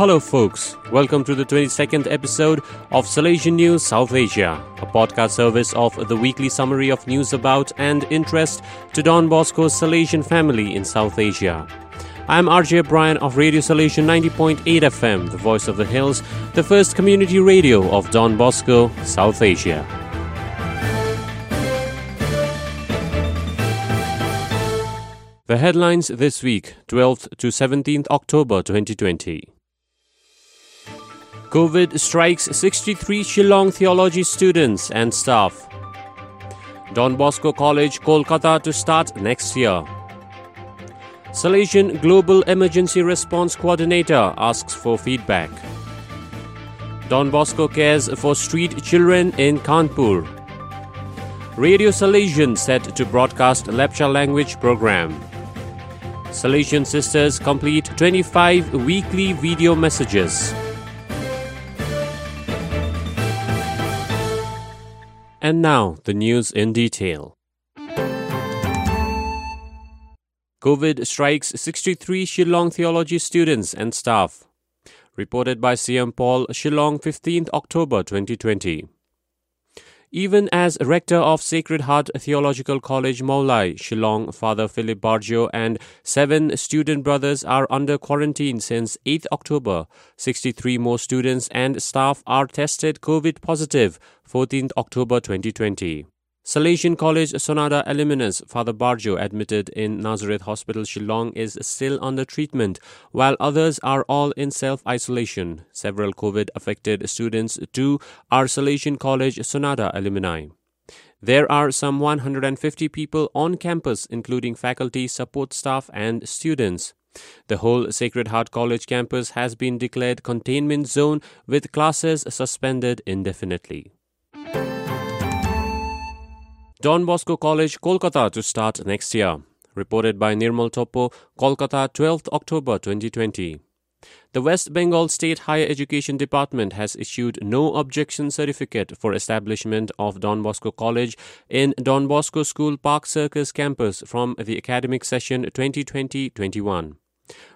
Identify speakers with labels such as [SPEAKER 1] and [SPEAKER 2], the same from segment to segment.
[SPEAKER 1] Hello, folks. Welcome to the 22nd episode of Salesian News South Asia, a podcast service of the weekly summary of news about and interest to Don Bosco's Salesian family in South Asia. I'm RJ Bryan of Radio Salesian 90.8 FM, the voice of the hills, the first community radio of Don Bosco, South Asia. The headlines this week, 12th to 17th October 2020. COVID strikes 63 Shillong theology students and staff. Don Bosco College, Kolkata to start next year. Salesian Global Emergency Response Coordinator asks for feedback. Don Bosco cares for street children in Kanpur. Radio Salesian set to broadcast Lepcha language program. Salesian Sisters complete 25 weekly video messages. And now, the news in detail. COVID strikes 63 Shillong theology students and staff. Reported by CM Paul, Shillong, 15th October 2020. Even as rector of Sacred Heart Theological College Mawlai, Shillong, Father Philip Barjo and seven student brothers are under quarantine since 8 October. 63 more students and staff are tested COVID positive 14th October 2020. Salesian College Sonada alumnus Father Barjo admitted in Nazareth Hospital Shillong is still under treatment, while others are all in self-isolation. Several COVID-affected students too are Salesian College Sonada alumni. There are some 150 people on campus, including faculty, support staff, and students. The whole Sacred Heart College campus has been declared containment zone with classes suspended indefinitely. Don Bosco College, Kolkata to start next year. Reported by Nirmal Topo, Kolkata, 12th October 2020. The West Bengal State Higher Education Department has issued no objection certificate for establishment of Don Bosco College in Don Bosco School Park Circus campus from the academic session 2020-21.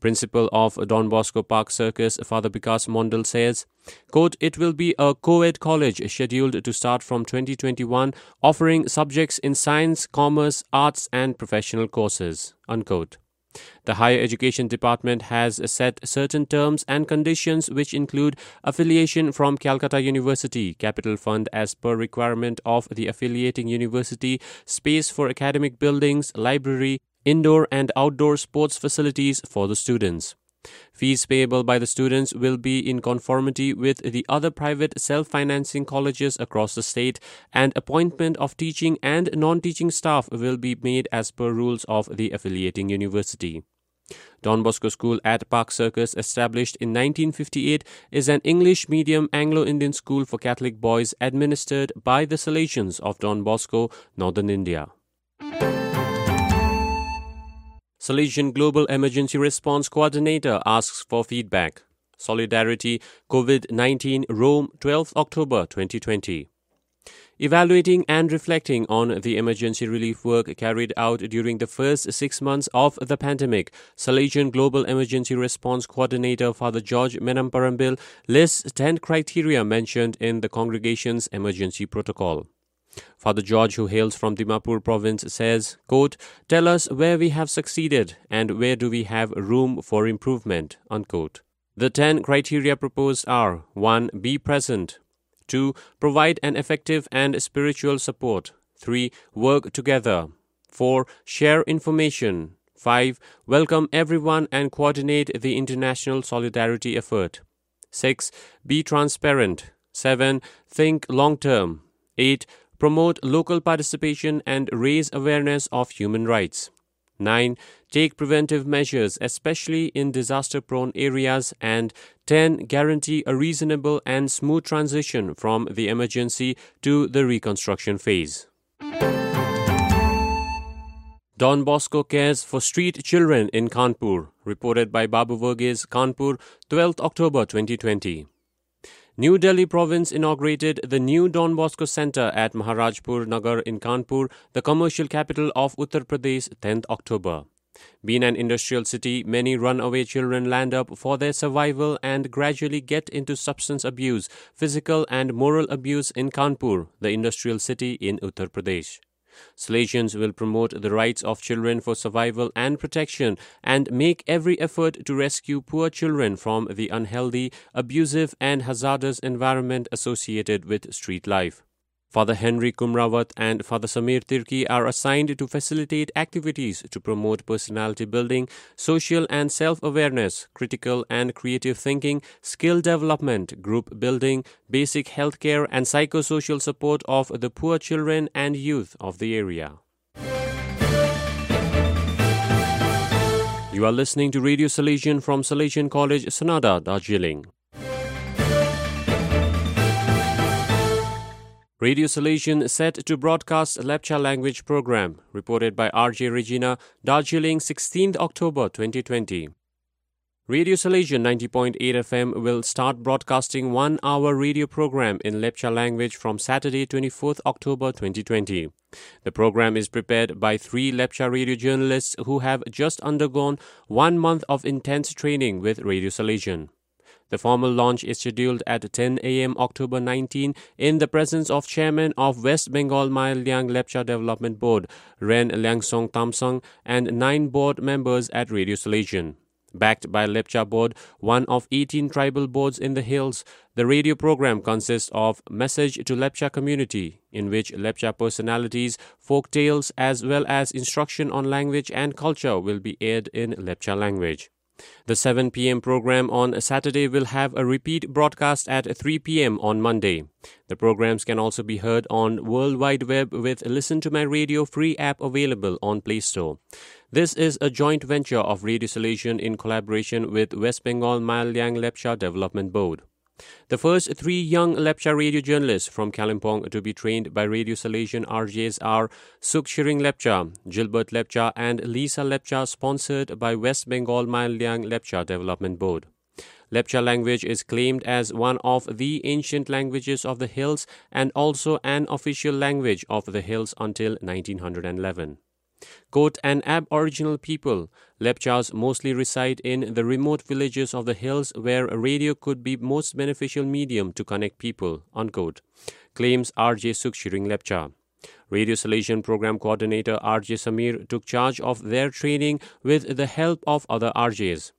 [SPEAKER 1] Principal of Don Bosco Park Circus, Father Bikas Mondal says, quote, It will be a co-ed college scheduled to start from 2021, offering subjects in science, commerce, arts and professional courses, unquote. The Higher Education Department has set certain terms and conditions which include affiliation from Calcutta University, capital fund as per requirement of the affiliating university, space for academic buildings, library, indoor and outdoor sports facilities for the students. Fees payable by the students will be in conformity with the other private self financing colleges across the state, and appointment of teaching and non teaching staff will be made as per rules of the affiliating university. Don Bosco School at Park Circus, established in 1958, is an English medium Anglo Indian school for Catholic boys administered by the Salesians of Don Bosco, Northern India. Salesian Global Emergency Response Coordinator asks for feedback. Solidarity COVID 19 Rome 12 October 2020. Evaluating and reflecting on the emergency relief work carried out during the first six months of the pandemic, Salesian Global Emergency Response Coordinator Father George Menamparampil lists 10 criteria mentioned in the congregation's emergency protocol. Father George, who hails from Dimapur province, says, quote, Tell us where we have succeeded and where do we have room for improvement. Unquote. The 10 criteria proposed are 1. Be present. 2. Provide an effective and spiritual support. 3. Work together. 4. Share information. 5. Welcome everyone and coordinate the international solidarity effort. 6. Be transparent. 7. Think long term. 8 promote local participation and raise awareness of human rights. 9. Take preventive measures, especially in disaster prone areas. And 10. Guarantee a reasonable and smooth transition from the emergency to the reconstruction phase. Don Bosco cares for street children in Kanpur, reported by Babu Verghese, Kanpur, 12th October 2020. New Delhi province inaugurated the new Don Bosco Center at Maharajpur Nagar in Kanpur, the commercial capital of Uttar Pradesh, 10th October. Being an industrial city, many runaway children land up for their survival and gradually get into substance abuse, physical and moral abuse in Kanpur, the industrial city in Uttar Pradesh. Salesians will promote the rights of children for survival and protection and make every effort to rescue poor children from the unhealthy, abusive, and hazardous environment associated with street life. Father Henry Kumrawat and Father Samir Tirki are assigned to facilitate activities to promote personality building, social and self awareness, critical and creative thinking, skill development, group building, basic health care, and psychosocial support of the poor children and youth of the area. You are listening to Radio Salesian from Salesian College, Sonada, Darjeeling. Radio Salesian set to broadcast Lepcha language program, reported by RJ Regina, Darjeeling, 16th October 2020. Radio Salesian 90.8 FM will start broadcasting one hour radio program in Lepcha language from Saturday 24th October 2020. The program is prepared by three Lepcha radio journalists who have just undergone one month of intense training with Radio Salesian. The formal launch is scheduled at 10 a.m. October 19 in the presence of Chairman of West Bengal Mayel Lyang Lepcha Development Board, Ren Lyangsong Tamsang, and nine board members at Radio Salesian. Backed by Lepcha Board, one of 18 tribal boards in the hills, the radio program consists of Message to Lepcha Community, in which Lepcha personalities, folk tales, as well as instruction on language and culture will be aired in Lepcha language. The 7 p.m. program on Saturday will have a repeat broadcast at 3 p.m. on Monday. The programs can also be heard on World Wide Web with Listen to My Radio free app available on Play Store. This is a joint venture of Radio Salesian in collaboration with West Bengal Mayel Lyang Lepcha Development Board. The first three young Lepcha radio journalists from Kalimpong to be trained by Radio Salesian RJs are Suk Shiring Lepcha, Gilbert Lepcha, and Lisa Lepcha, sponsored by West Bengal Mayel Lyang Lepcha Development Board. Lepcha language is claimed as one of the ancient languages of the hills and also an official language of the hills until 1911. Quote, an aboriginal people, Lepchas mostly reside in the remote villages of the hills where radio could be most beneficial medium to connect people, unquote, claims RJ Sukshiring Lepcha. Radio Salesian Program Coordinator RJ Samir took charge of their training with the help of other RJs.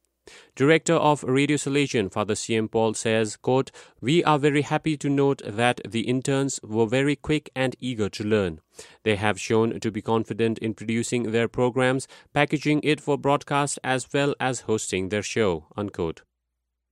[SPEAKER 1] Director of Radio Salesian, Father CM Paul says, quote, We are very happy to note that the interns were very quick and eager to learn. They have shown to be confident in producing their programs, packaging it for broadcast as well as hosting their show, unquote.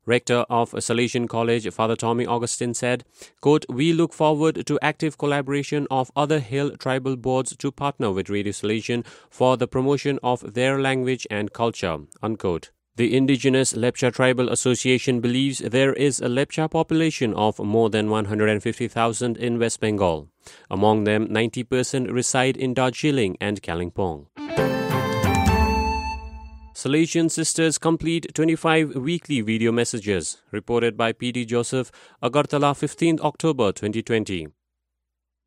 [SPEAKER 1] Rector of Salesian College, Father Tommy Augustine said, quote, We look forward to active collaboration of other Hill tribal boards to partner with Radio Salesian for the promotion of their language and culture, unquote. The indigenous Lepcha Tribal Association believes there is a Lepcha population of more than 150,000 in West Bengal. Among them, 90% reside in Darjeeling and Kalimpong. Salesian Sisters complete 25 weekly video messages, reported by P.D. Joseph, Agartala, 15th October 2020.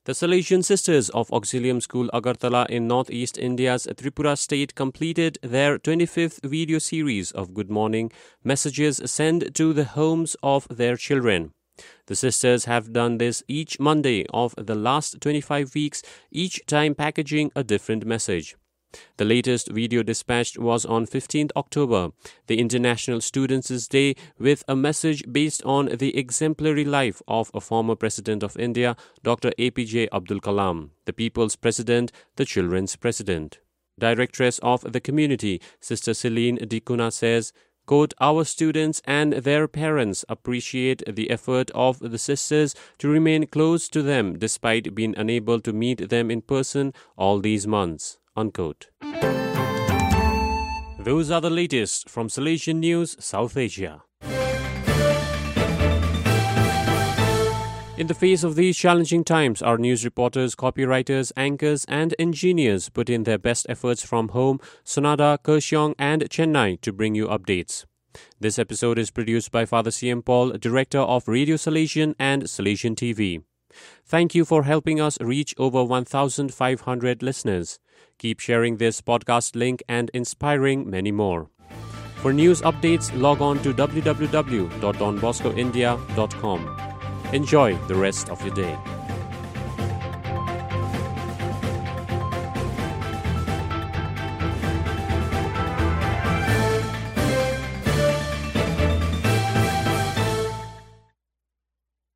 [SPEAKER 1] The Salesian Sisters of Auxilium School Agartala in northeast India's Tripura state completed their 25th video series of Good Morning messages sent to the homes of their children. The sisters have done this each Monday of the last 25 weeks, each time packaging a different message. The latest video dispatched was on 15th October, the International Students' Day, with a message based on the exemplary life of a former President of India, Dr. APJ Abdul Kalam, the People's President, the Children's President. Directress of the community, Sister Celine Dikuna says, Quote, Our students and their parents appreciate the effort of the sisters to remain close to them despite being unable to meet them in person all these months. Unquote. Those are the latest from Salesian News, South Asia. In the face of these challenging times, our news reporters, copywriters, anchors, and engineers put in their best efforts from home, Sonada, Kurseong, and Chennai to bring you updates. This episode is produced by Father CM Paul, Director of Radio Salesian and Salesian TV. Thank you for helping us reach over 1,500 listeners. Keep sharing this podcast link and inspiring many more. For news updates, log on to www.donboscoindia.com. Enjoy the rest of your day.